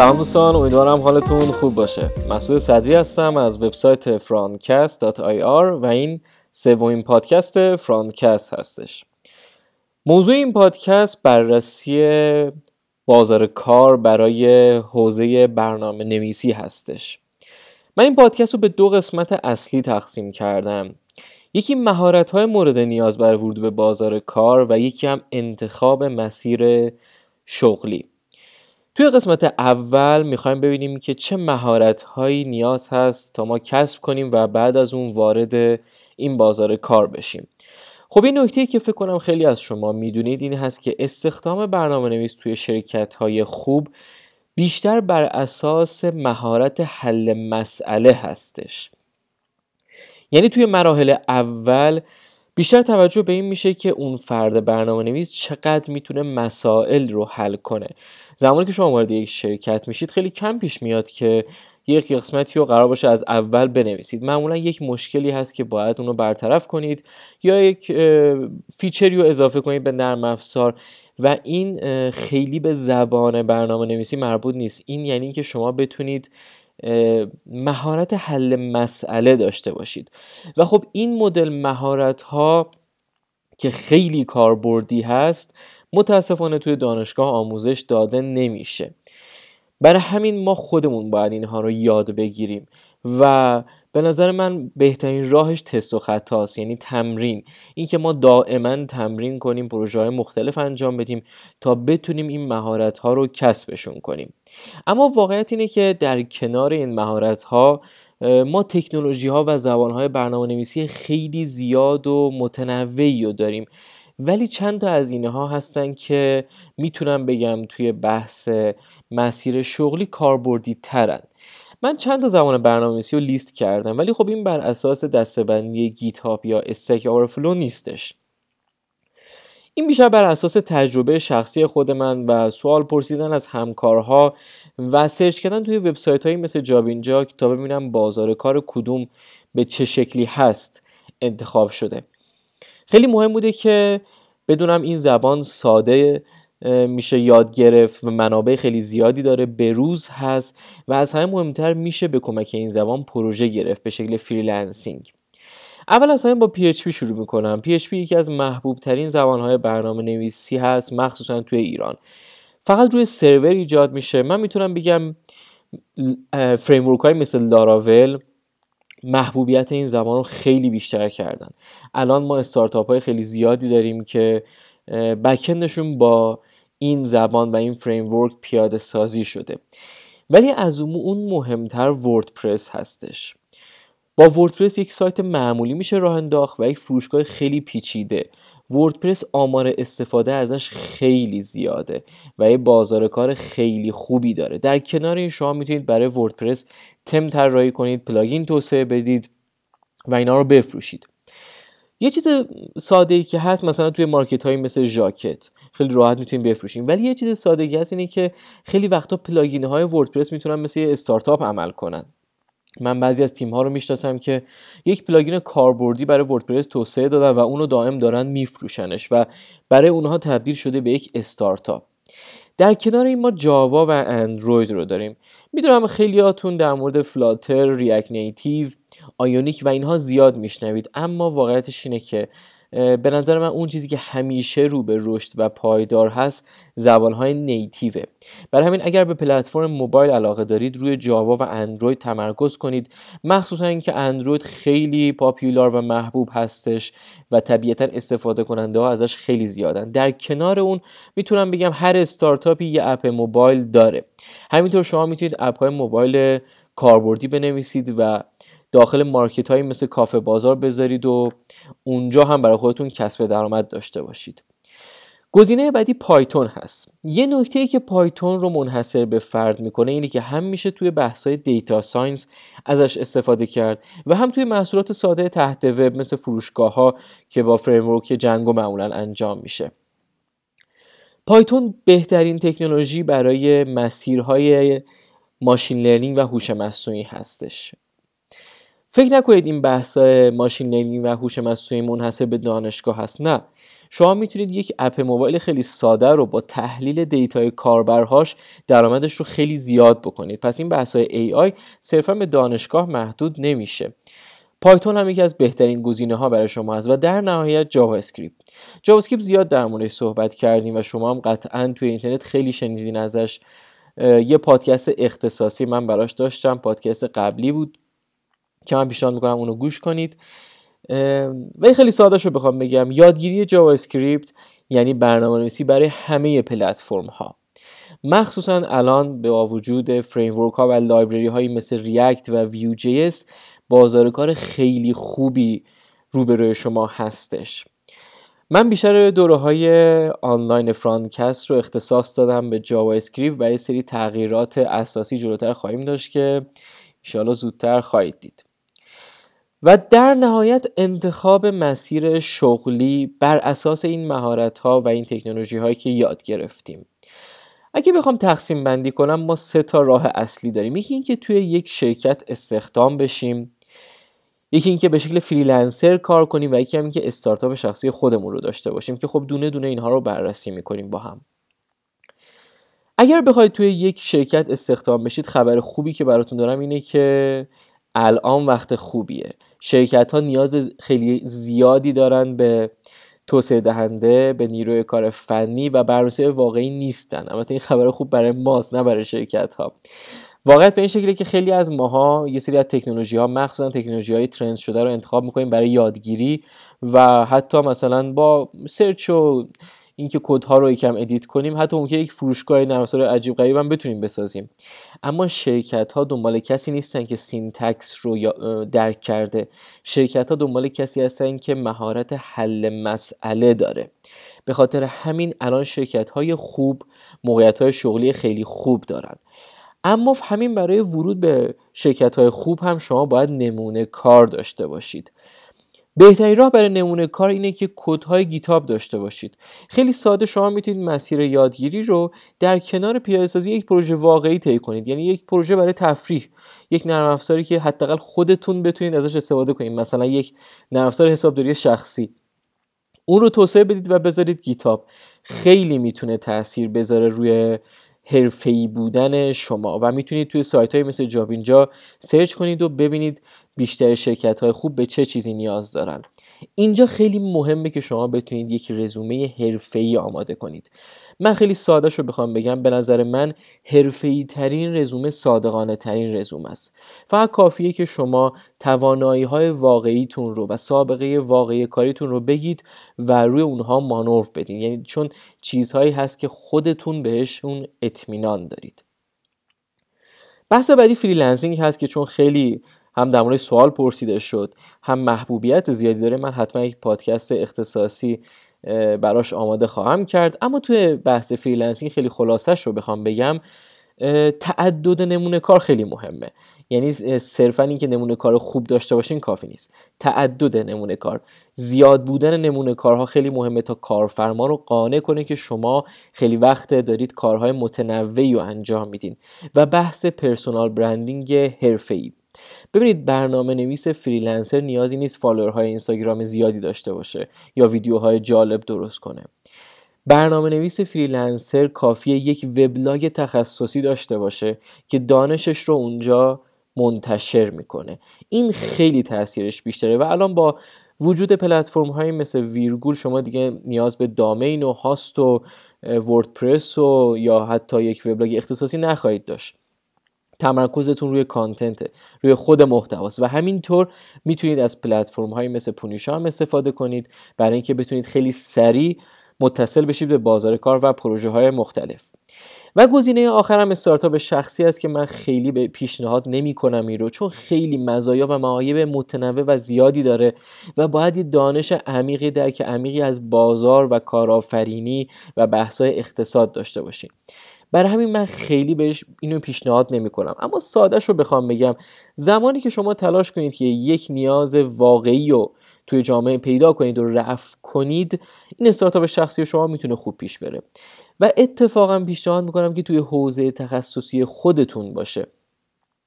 سلام دوستان امیدوارم حالتون خوب باشه. مسعود صدری هستم از وبسایت francast.ir و این سومین پادکست فرانکست هستش. موضوع این پادکست بررسی بازار کار برای حوزه برنامه نویسی هستش. من این پادکست رو به دو قسمت اصلی تقسیم کردم. یکی مهارت های مورد نیاز برای ورود به بازار کار و یکی هم انتخاب مسیر شغلی. توی قسمت اول می‌خوایم ببینیم که چه مهارت هایی نیاز هست تا ما کسب کنیم و بعد از اون وارد این بازار کار بشیم. خب این نکته که فکر کنم خیلی از شما می‌دونید این هست که استخدام برنامه نویس توی شرکت های خوب بیشتر بر اساس مهارت حل مسئله هستش. یعنی توی مراحل اول بیشتر توجه به این میشه که اون فرد برنامه نویس چقدر می‌تونه مسائل رو حل کنه. زمانی که شما وارد یک شرکت میشید خیلی کم پیش میاد که یک قسمتی رو قرار باشه از اول بنویسید. معمولا یک مشکلی هست که باید اون رو برطرف کنید یا یک فیچری رو اضافه کنید به نرم افزار و این خیلی به زبان برنامه نویسی مربوط نیست. این یعنی که شما بتونید مهارت حل مسئله داشته باشید. و خب این مدل مهارت ها که خیلی کاربردی هست متاسفانه توی دانشگاه آموزش داده نمیشه. برای همین ما خودمون باید اینها رو یاد بگیریم و به نظر من بهترین راهش تست و خطاست یعنی تمرین. اینکه ما دائما تمرین کنیم پروژه های مختلف انجام بدیم تا بتونیم این مهارت ها رو کسبشون کنیم. اما واقعیت اینه که در کنار این مهارت ها ما تکنولوژی ها و زبان های برنامه نویسی خیلی زیاد و متنوعی رو داریم. ولی چند تا از اینها هستن که می‌تونم بگم توی بحث مسیر شغلی کاربردی ترن. من چند تا زبان برنامه‌نویسی رو لیست کردم ولی خب این بر اساس دستبندی گیت هاب یا استک آورفلو نیستش. این بیشتر بر اساس تجربه شخصی خود من و سوال پرسیدن از همکارها و search کردن توی وبسایت هایی مثل جابینجا تا ببینم بازار کار کدوم به چه شکلی هست انتخاب شده. خیلی مهم بوده که بدونم این زبان ساده میشه یاد گرفت و منابع خیلی زیادی داره. به روز هست و از همه مهمتر میشه به کمک این زبان پروژه گرفت به شکل freelancing. اول از همه با PHP شروع می‌کنم. PHP یکی از محبوب ترین زبان های برنامه نویسی هست مخصوصا توی ایران. فقط روی سرور ایجاد میشه. من می‌تونم بگم framework های مثل لاراول محبوبیت این زبان رو خیلی بیشتر کردن. الان ما استارتاپ های خیلی زیادی داریم که backend شون با این زبان و این framework پیاده سازی شده. ولی از اون مهمتر وردپرس هستش. با وردپرس یک سایت معمولی میشه راه انداخت و یک فروشگاه خیلی پیچیده. وردپرس آمار استفاده ازش خیلی زیاده و یه بازار کار خیلی خوبی داره. در کنار این شما می‌تونید برای وردپرس تم طراحی کنید plugin توسعه بدید و اینا رو بفروشید. یه چیز ساده ای که هست مثلا توی market هایی مثل ژاکت. خیلی راحت می‌تونیم بفروشیم. ولی یه چیز ساده ای که هست اینه که خیلی وقتا plugin های وردپرس می‌تونن مثل یه استارتاپ عمل کنن. من بعضی از تیم ها رو می‌شناسم که یک plugin کاربردی برای وردپرس توسعه دادن و اونو دائم دارن میفروشنش و برای اونها تبدیل شده به یک استارتاپ. در کنار این ما جاوا و اندروید رو داریم. می‌دونم خیلیاتون در مورد Flutter، React Native، Ionic و اینها زیاد میشنوید اما واقعیتش اینه که به نظر من اون چیزی که همیشه رو به رشد و پایدار هست زبانهای native ه. برای همین اگر به پلتفرم موبایل علاقه دارید روی جاوا و اندروید تمرکز کنید. مخصوصا اینکه اندروید خیلی popular و محبوب هستش و طبیعتا استفاده کننده ها ازش خیلی زیادن. در کنار اون می‌تونم بگم هر استارتاپی یه اپ موبایل داره. همینطور شما می‌تونید اپ های موبایل کاربردی بنویسید و داخل market هایی مثل کافه بازار بذارید و اونجا هم برای خودتون کسب درآمد داشته باشید. گزینه بعدی پایتون هست. یه نکته ای که پایتون رو منحصر به فرد می‌کنه اینه که هم میشه توی بحث های data science ازش استفاده کرد و هم توی محصولات ساده تحت وب مثل فروشگاه ها که با framework Django معمولا انجام میشه. پایتون بهترین تکنولوژی برای مسیرهای machine learning و هوش مصنوعی هستش. فکر نکنید این بحث machine learning و هوش مصنوعی منحصر به دانشگاه هست. نه. شما می‌تونید یک اپ موبایل خیلی ساده رو با تحلیل data ی کاربرهاش درآمدش رو خیلی زیاد بکنید. پس این بحث های AI صرفا به دانشگاه محدود نمیشه. پایتون هم یکی از بهترین گزینه ها برای شما هست و در نهایت جاوا اسکریپت جاوا اسکریپت زیاد در موردش صحبت کردیم و شما هم قطعا توی اینترنت خیلی شنیدین ازش. یه پادکست اختصاصی من براش داشتم. پادکست قبلی بود. که من پیشنهاد می‌کنم اونو گوش کنید. و خیلی ساده شو بخوام بگم یادگیری جاوا اسکریپت یعنی برنامه نویسی برای همه پلتفرم ها مخصوصا الان با وجود framework ها و library هایی مثل React و Vue JS بازار کار خیلی خوبی روبروی شما هستش. من بیشتر دوره های آنلاین front-end رو اختصاص دادم به JavaScript و یه سری تغییرات اساسی جلوتر خواهیم داشت که انشاءالله زودتر خواهید دید. و در نهایت انتخاب مسیر شغلی بر اساس این مهارت ها و این تکنولوژی هایی که یاد گرفتیم. اگه بخوام تقسیم بندی کنم ما سه تا راه اصلی داریم. یکی اینکه توی یک شرکت استخدام بشیم. یکی اینکه به شکل فریلنسر کار کنیم و یکی هم اینکه استارتاپ شخصی خودمون رو داشته باشیم که خب دونه دونه اینها رو بررسی می‌کنیم با هم. اگر بخواید توی یک شرکت استخدام بشید خبر خوبی که براتون دارم اینه که الان وقت خوبیه. شرکت ها نیاز خیلی زیادی دارن به توسعه دهنده به نیروی کار فنی و بررسی واقعی نیستن. البته این خبر خوب برای ماست نه برای شرکت ها واقعیت به این شکلی که خیلی از ماها یه سری از تکنولوژی ها مخصوصا تکنولوژی های trend شده رو انتخاب می‌کنیم برای یادگیری و حتی مثلا با search و اینکه کدها رو یکم edit کنیم حتی ممکنه یک فروشگاه نرم افزار عجیب غریب هم بتونیم بسازیم. اما شرکت ها دنبال کسی نیستن که syntax رو درک کرده. شرکت ها دنبال کسی هستن که مهارت حل مسئله داره. به خاطر همین الان شرکت های خوب موقعیت های شغلی خیلی خوب دارن. اما همین برای ورود به شرکت های خوب هم شما باید نمونه کار داشته باشید. بهترین راه برای نمونه کار اینه که کدهای گیتاب داشته باشید. خیلی ساده شما می‌تونید مسیر یادگیری رو در کنار پیاده سازی یک پروژه واقعی طی کنید. یعنی یک پروژه برای تفریح. یک نرم افزاری که حداقل خودتون بتونید ازش استفاده کنید. مثلا یک نرم افزار حسابداری شخصی. اون رو توسعه بدید و بذارید گیتاب. خیلی می‌تونه تاثیر بذاره روی حرفه‌ای بودن شما. و می‌تونید توی سایت های مثل جابینجا سرچ کنید و ببینید بیشتر شرکت های خوب به چه چیزی نیاز دارن. اینجا خیلی مهمه که شما بتونید یک رزومه حرفه‌ای آماده کنید. من خیلی ساده رو بخوام بگم. به نظر من حرفه‌ای ترین رزومه صادقانه ترین رزومه است. فقط کافیه که شما توانایی های واقعیتون رو و سابقه واقعی کاریتون رو بگید و روی اونها مانور بدین. یعنی چون چیزهایی هست که خودتون بهشون اطمینان دارید. بحث بعدی freelancing هست که چون خیلی هم در مورد سوال پرسیده شد هم محبوبیت زیادی داره. من حتما یک پادکست اختصاصی براش آماده خواهم کرد. اما توی بحث freelancing خیلی خلاصش رو بخوام بگم تعدد نمونه کار خیلی مهمه. یعنی صرفا اینکه نمونه کار خوب داشته باشین کافی نیست. تعدد نمونه کار. زیاد بودن نمونه کارها خیلی مهمه تا کارفرما رو قانع کنه که شما خیلی وقت دارید کارهای متنوعی رو انجام میدین. و بحث personal branding حرفه‌ای. ببینید برنامه نویس freelancer نیازی نیست follower های اینستاگرام زیادی داشته باشه یا ویدیوهای جالب درست کنه. برنامه نویس freelancer کافیه یک وبلاگ تخصصی داشته باشه که دانشش رو اونجا منتشر می‌کنه. این خیلی تاثیرش بیشتره و الان با وجود پلتفرم های مثل ویرگول شما دیگه نیاز به domain و host و WordPress و یا حتی یک وبلاگ اختصاصی نخواهید داشت. تمرکزتون روی content روی خود محتواست و همینطور می‌تونید از پلتفرم های مثل پونیشا هم استفاده کنید برای اینکه بتونید خیلی سریع متصل بشید به بازار کار و پروژه های مختلف. و گزینه آخرم استارتاپ شخصی است که من خیلی به پیشنهاد نمی کنم این رو چون خیلی مزایا و معایب متنوع و زیادی داره و باید یه دانش عمیقی درک عمیقی از بازار و کارآفرینی و بحث‌های اقتصاد داشته باشیم. برای همین من خیلی بهش اینو پیشنهاد نمی کنم اما سادهش رو بخوام بگم زمانی که شما تلاش کنید که یک نیاز واقعی رو توی جامعه پیدا کنید و رفع کنید این استارتاپ شخصی شما می‌تونه خوب پیش بره. و اتفاقا پیشنهاد می‌کنم که توی حوزه تخصصی خودتون باشه.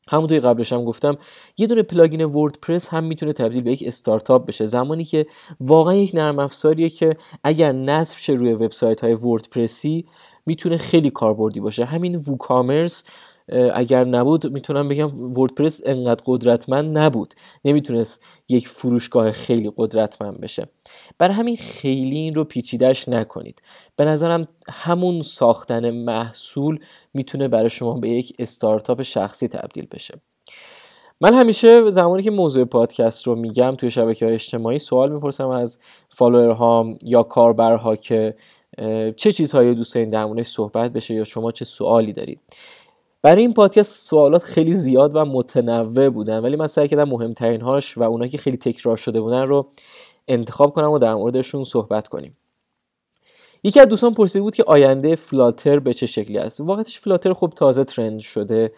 همونطوری قبلش هم گفتم یه دونه پلاگین وردپرس هم می‌تونه تبدیل به یک استارتاپ بشه. زمانی که واقعا یک نرم افزاریه که اگر نصب شه روی وبسایت های وردپرسی می‌تونه خیلی کاربردی باشه. همین ووکامرس اگر نبود می‌تونم بگم وردپرس انقدر قدرتمند نبود. نمی‌تونست یک فروشگاه خیلی قدرتمند بشه. برای همین خیلی این رو پیچیدش نکنید. به نظرم همون ساختن محصول می‌تونه برای شما به یک استارتاپ شخصی تبدیل بشه. من همیشه زمانی که موضوع پادکست رو میگم توی شبکه های اجتماعی سوال می‌پرسم از فالوورهام یا کاربرها که چه چیزهایی دوست دارین در صحبت بشه یا شما چه سوالی دارید. برای این پادکست سوالات خیلی زیاد و متنوع بودن ولی من سعی کردم مهمترین هاش و اونایی که خیلی تکرار شده بودن رو انتخاب کنم و در موردشون صحبت کنیم. یکی از دوستان پرسیده بود که آینده فلاتر به چه شکلی است؟ واقعتش فلاتر خب تازه ترند شده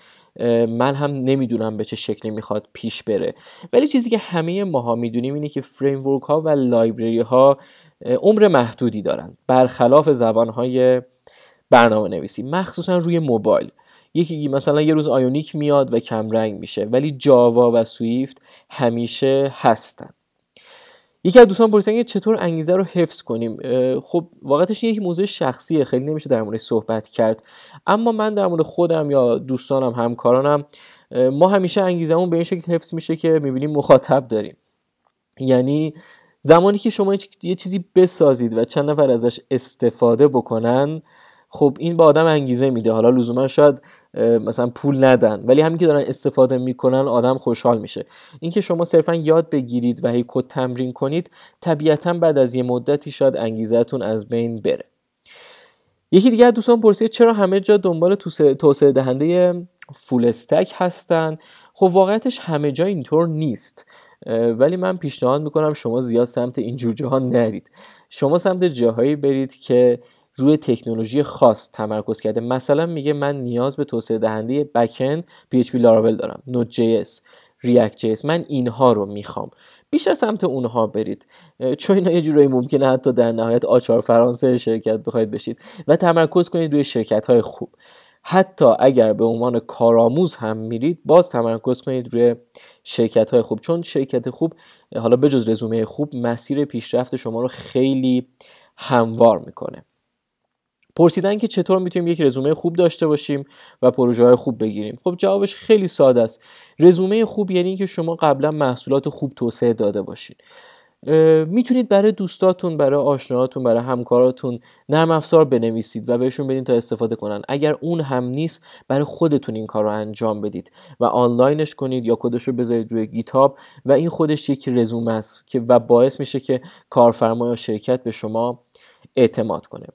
من هم نمی‌دونم به چه شکلی می‌خواد پیش بره. ولی چیزی که همه ماها می‌دونیم اینه که فریم ها و لایبرری ها عمر محدودی دارن. برخلاف زبان های برنامه نویسی مخصوصا روی موبایل. یکی مثلا یه روز آیونیک میاد و کم رنگ میشه ولی جاوا و سویفت همیشه هستن. یکی از دوستان پرسیدن که چطور انگیزه رو حفظ کنیم؟ خب واقعتش یک موضوع شخصیه خیلی نمیشه در مورد صحبت کرد. اما من در مورد خودم یا دوستانم همکارانم ما همیشه انگیزمون به این شکل حفظ میشه که می‌بینیم مخاطب داریم. یعنی زمانی که شما یه چیزی بسازید و چند نفر ازش استفاده بکنن خب این به آدم انگیزه میده. حالا لزوما شاید مثلا پول ندن ولی همین که دارن استفاده می‌کنن آدم خوشحال میشه. اینکه شما صرفا یاد بگیرید و هی تمرین کنید طبیعتا بعد از یه مدتی شاید انگیزهتون از بین بره. یکی دیگه دوستان پرسید چرا همه جا دنبال توسعه دهنده فول استک هستن؟ خب واقعیتش همه جا اینطور نیست. ولی من پیشنهاد می‌کنم شما زیاد سمت این جور جاها نرید. شما سمت جاهایی برید که روی تکنولوژی خاص تمرکز کرده. مثلا میگه من نیاز به توسعه دهنده بکن PHP لاراول دارم Node.js React.js من اینها رو می‌خوام. بیشتر سمت اونها برید. چون اینا یه جورایی ممکنه حتی در نهایت آچار فرانسه شرکت بخواید بشید و تمرکز کنید روی شرکت های خوب. حتی اگر به عنوان کارآموز هم میرید باز تمرکز کنید روی شرکت های خوب. چون شرکت خوب حالا بجز رزومه خوب مسیر پیشرفت شما رو خیلی هموار می‌کنه. پرسیدن که چطور می‌تونیم یک رزومه خوب داشته باشیم و پروژه های خوب بگیریم. خب جوابش خیلی ساده است. رزومه خوب یعنی اینکه شما قبلا محصولات خوب توسعه داده باشید می‌تونید برای دوستاتون برای آشناهاتون برای همکاراتون نرم افزار بنویسید و بهشون بدین تا استفاده کنن. اگر اون هم نیست برای خودتون این کار رو انجام بدید و آنلاینش کنید یا کدش رو بذارید روی گیتاب و این خودش یک رزومه است که و باعث میشه که کارفرما یا شرکت به شما اعتماد کنه.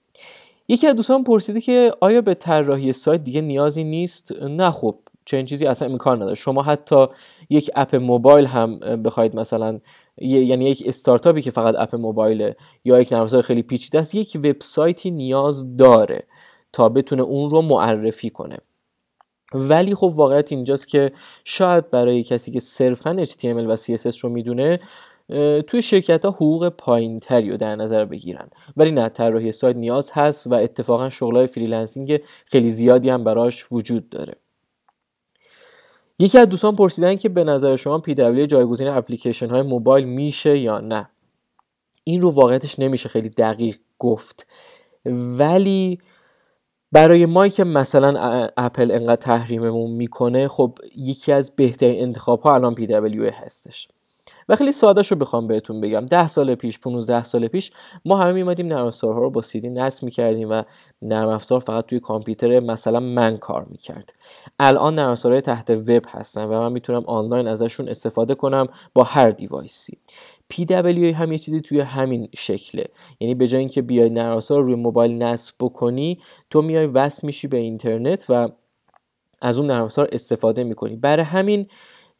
یکی از دوستان پرسیده که آیا به طراحی سایت دیگه نیازی نیست؟ نه خب چنین چیزی اصلا امکان نداره. شما حتی یک اپ موبایل هم بخواید مثلا یعنی یک استارتاپی که فقط اپ موبایله یا یک نرم خیلی پیچیده است یک وبسایتی نیاز داره تا بتونه اون رو معرفی کنه. ولی خب واقعیت اینجاست که شاید برای کسی که صرفا HTML و CSS رو می‌دونه توی شرکت ها حقوق پایین تری رو در نظر بگیرن. ولی نه طراحی سایت نیاز هست و اتفاقا شغلای freelancing خیلی زیادی هم براش وجود داره. یکی از دوستان پرسیدن که به نظر شما PWA جایگزین اپلیکیشن های موبایل میشه یا نه. این رو واقعیتش نمیشه خیلی دقیق گفت. ولی برای ما که مثلا اپل انقدر تحریممون می‌کنه خب یکی از بهترین انتخاب ها الان PWA هستش. و خیلی ساده رو بخوام بهتون بگم. 10 سال پیش 15 سال پیش ما همه میومدیم نرم افزارها رو با سیدی نصب می‌کردیم و نرم افزار فقط توی کامپیوتر مثلا من کار می‌کرد. الان نرم افزارهای تحت وب هستن و من می‌تونم آنلاین ازشون استفاده کنم با هر device ی. PWA هم یه چیزی توی همین شکله. یعنی به جای اینکه بیای نرم افزار رو روی موبایل نصب بکنی تو میای وصل میشی به اینترنت و از اون نرم افزار استفاده می‌کنی. برای همین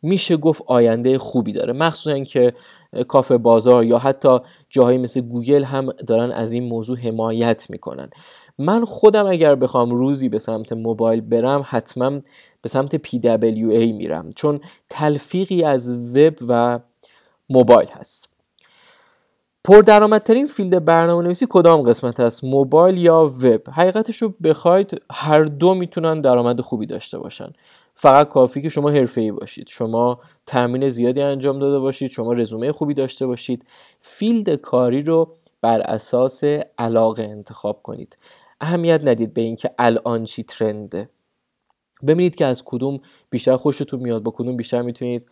میشه گفت آینده خوبی داره. مخصوصا که کافه بازار یا حتی جاهایی مثل گوگل هم دارن از این موضوع حمایت می‌کنن. من خودم اگر بخوام روزی به سمت موبایل برم حتما به سمت PWA میرم. چون تلفیقی از وب و موبایل هست. پردرآمدترین field برنامه نویسی کدام قسمت هست موبایل یا وب؟ حقیقتش رو بخواید هر دو می‌تونن درآمد خوبی داشته باشن. فقط کافیه که شما حرفه‌ای باشید. شما تمرین زیادی انجام داده باشید شما رزومه خوبی داشته باشید. فیلد کاری رو بر اساس علاقه انتخاب کنید. اهمیت ندید به اینکه الان چی ترنده. ببینید که از کدوم بیشتر خوشتون میاد با کدوم بیشتر می‌تونید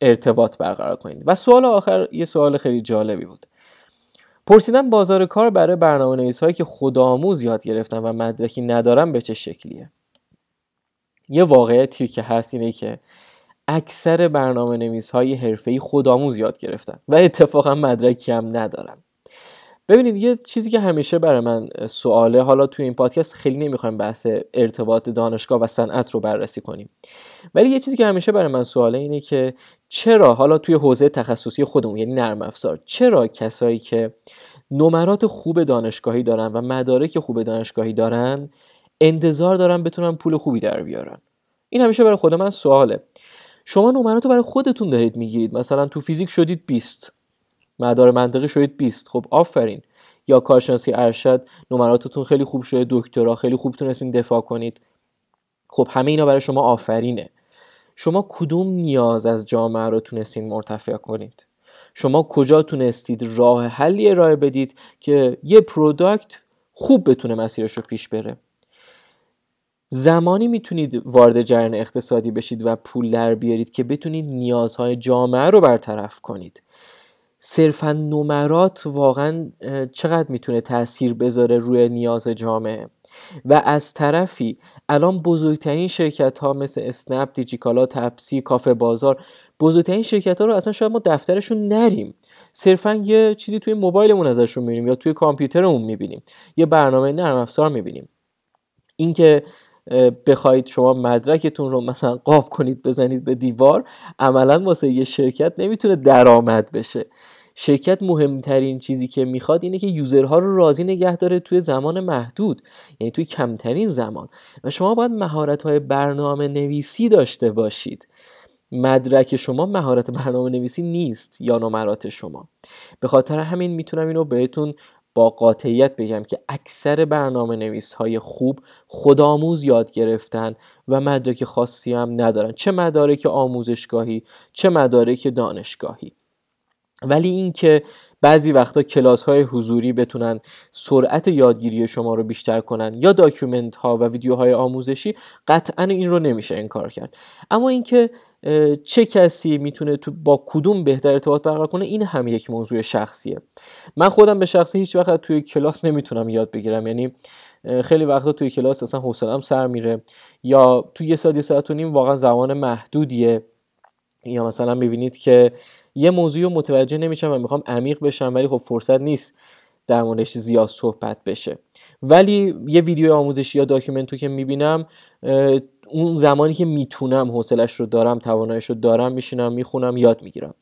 ارتباط برقرار کنید. و سوال آخر یه سوال خیلی جالبی بود. پرسیدن بازار کار برای برنامه نویس هایی که خودآموز یاد گرفتن و مدرکی ندارن به چه شکلیه؟ یه واقعیتی که هست اینه که اکثر برنامه نویس های حرفه‌ای خودآموز یاد گرفتن و اتفاقا مدرکی هم ندارن. ببینید یه چیزی که همیشه برای من سواله حالا توی این پادکست خیلی نمی‌خوایم بحث ارتباط دانشگاه و صنعت رو بررسی کنیم ولی یه چیزی که همیشه برای من سواله اینه که چرا حالا توی حوزه تخصصی خودمون یعنی نرم افزار چرا کسایی که نمرات خوب دانشگاهی دارن و مدارک خوب دانشگاهی دارن انتظار دارن بتونن پول خوبی در بیارن این همیشه برای خود من سواله. شما نمرات رو برای خودتون دارید می‌گیرید. مثلا تو فیزیک شدید 20 مدار منطقی شدید 20 خب آفرین. یا کارشناسی ارشد نمراتتون خیلی خوب شده دکترا خیلی خوب تونستین دفاع کنید. خب همه اینا برای شما آفرینه. شما کدوم نیاز از جامعه رو تونستین مرتفع کنید؟ شما کجا تونستید راه حلی ارائه بدید که یه پروداکت خوب بتونه مسیرش رو پیش بره؟ زمانی می‌تونید وارد جریان اقتصادی بشید و پول در بیارید که بتونید نیازهای جامعه رو برطرف کنید. صرفا نمرات واقعا چقدر می‌تونه تاثیر بذاره روی نیاز جامعه؟ و از طرفی الان بزرگترین شرکت ها مثل اسنپ دیجیکالا تپسی کافه بازار بزرگترین شرکت ها رو اصلا شاید ما دفترشون نریم. صرفا یه چیزی توی موبایلمون ازشون می‌بینیم یا توی کامپیوترمون می‌بینیم. یه برنامه نرم افزار می‌بینیم. اینکه بخواید شما مدرکتون رو مثلا قاب کنید بزنید به دیوار عملا واسه یه شرکت نمی‌تونه درآمد بشه. شرکت مهمترین چیزی که می‌خواد اینه که یوزرها رو راضی نگه داره توی زمان محدود یعنی توی کمترین زمان. و شما باید مهارت های برنامه نویسی داشته باشید. مدرک شما مهارت برنامه نویسی نیست یا نمرات شما. به خاطر همین می‌تونم اینو بهتون با قاطعیت بگم که اکثر برنامه نویس های خوب خودآموز یاد گرفتن و مدرک خاصی هم ندارن. چه مدارک آموزشگاهی چه مدارک دانشگاهی. ولی اینکه بعضی وقتا کلاس های حضوری بتونن سرعت یادگیری شما رو بیشتر کنن یا document ها و ویدیوهای آموزشی قطعا این رو نمیشه انکار کرد. اما اینکه چه کسی می‌تونه تو با کدوم بهتر ارتباط برقرار کنه این هم یک موضوع شخصیه. من خودم به شخصی هیچ وقت توی کلاس نمی‌تونم یاد بگیرم. یعنی خیلی وقتا توی کلاس اصلا حوصله‌ام سر میره یا توی یه ساعت یه ساعت و نیم واقعا زمان محدودیه. یا مثلا می‌بینید که یه موضوع رو متوجه نمیشم و می‌خوام عمیق بشم ولی خب فرصت نیست در موردش زیاد صحبت بشه. ولی یه ویدیو آموزشی یا document و که می‌بینم اون زمانی که می‌تونم حوصلش رو دارم توانایش رو دارم میشینم می‌خونم یاد می‌گیرم.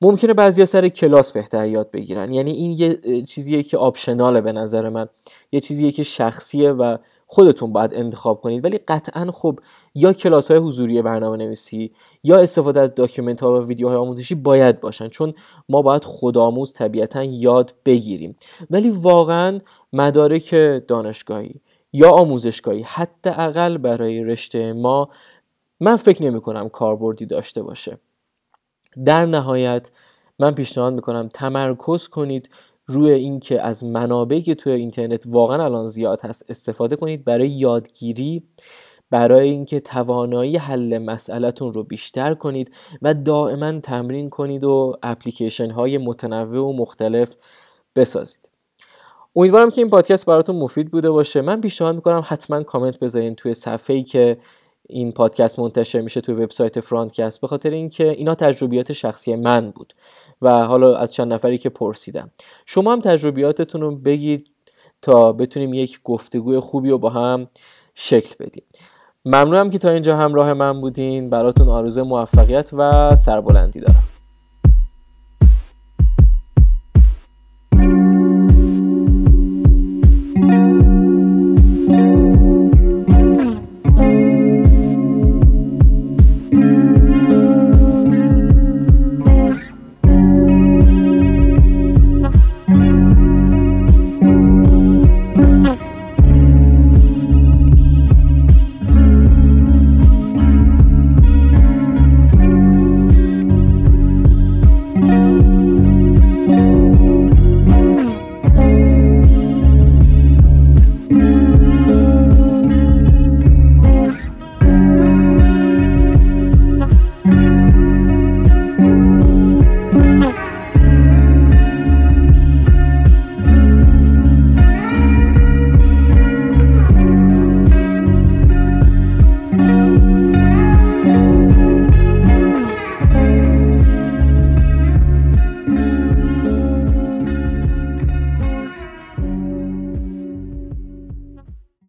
ممکنه بعضیا سر کلاس بهتر یاد بگیرن. یعنی این یه چیزیه که optional ه به نظر من. یه چیزیه که شخصیه و خودتون باید انتخاب کنید. ولی قطعا خب یا کلاس های حضوری برنامه نویسی یا استفاده از document ها و ویدیوهای آموزشی باید باشن چون ما باید خودآموز طبیعتا یاد بگیریم. ولی واقعا مدارک دانشگاهی یا آموزشگاهی حداقل برای رشته ما من فکر نمی کنم کاربردی داشته باشه. در نهایت من پیشنهاد می‌کنم تمرکز کنید روی اینکه از منابعی که توی اینترنت واقعا الان زیاد هست استفاده کنید برای یادگیری برای اینکه توانایی حل مسئلهتون رو بیشتر کنید و دائما تمرین کنید و اپلیکیشن های متنوع و مختلف بسازید. امیدوارم که این پادکست براتون مفید بوده باشه. من پیشنهاد می‌کنم حتما کامنت بذارین توی صفحه ای که این پادکست منتشر میشه توی وبسایت فرانتکست به خاطر اینکه اینا تجربیات شخصی من بود و حالا از چند نفری که پرسیدم. شما هم تجربیاتتون رو بگید تا بتونیم یک گفتگوی خوبی رو با هم شکل بدیم. ممنونم که تا اینجا همراه من بودین. براتون آرزو موفقیت و سربلندی دارم.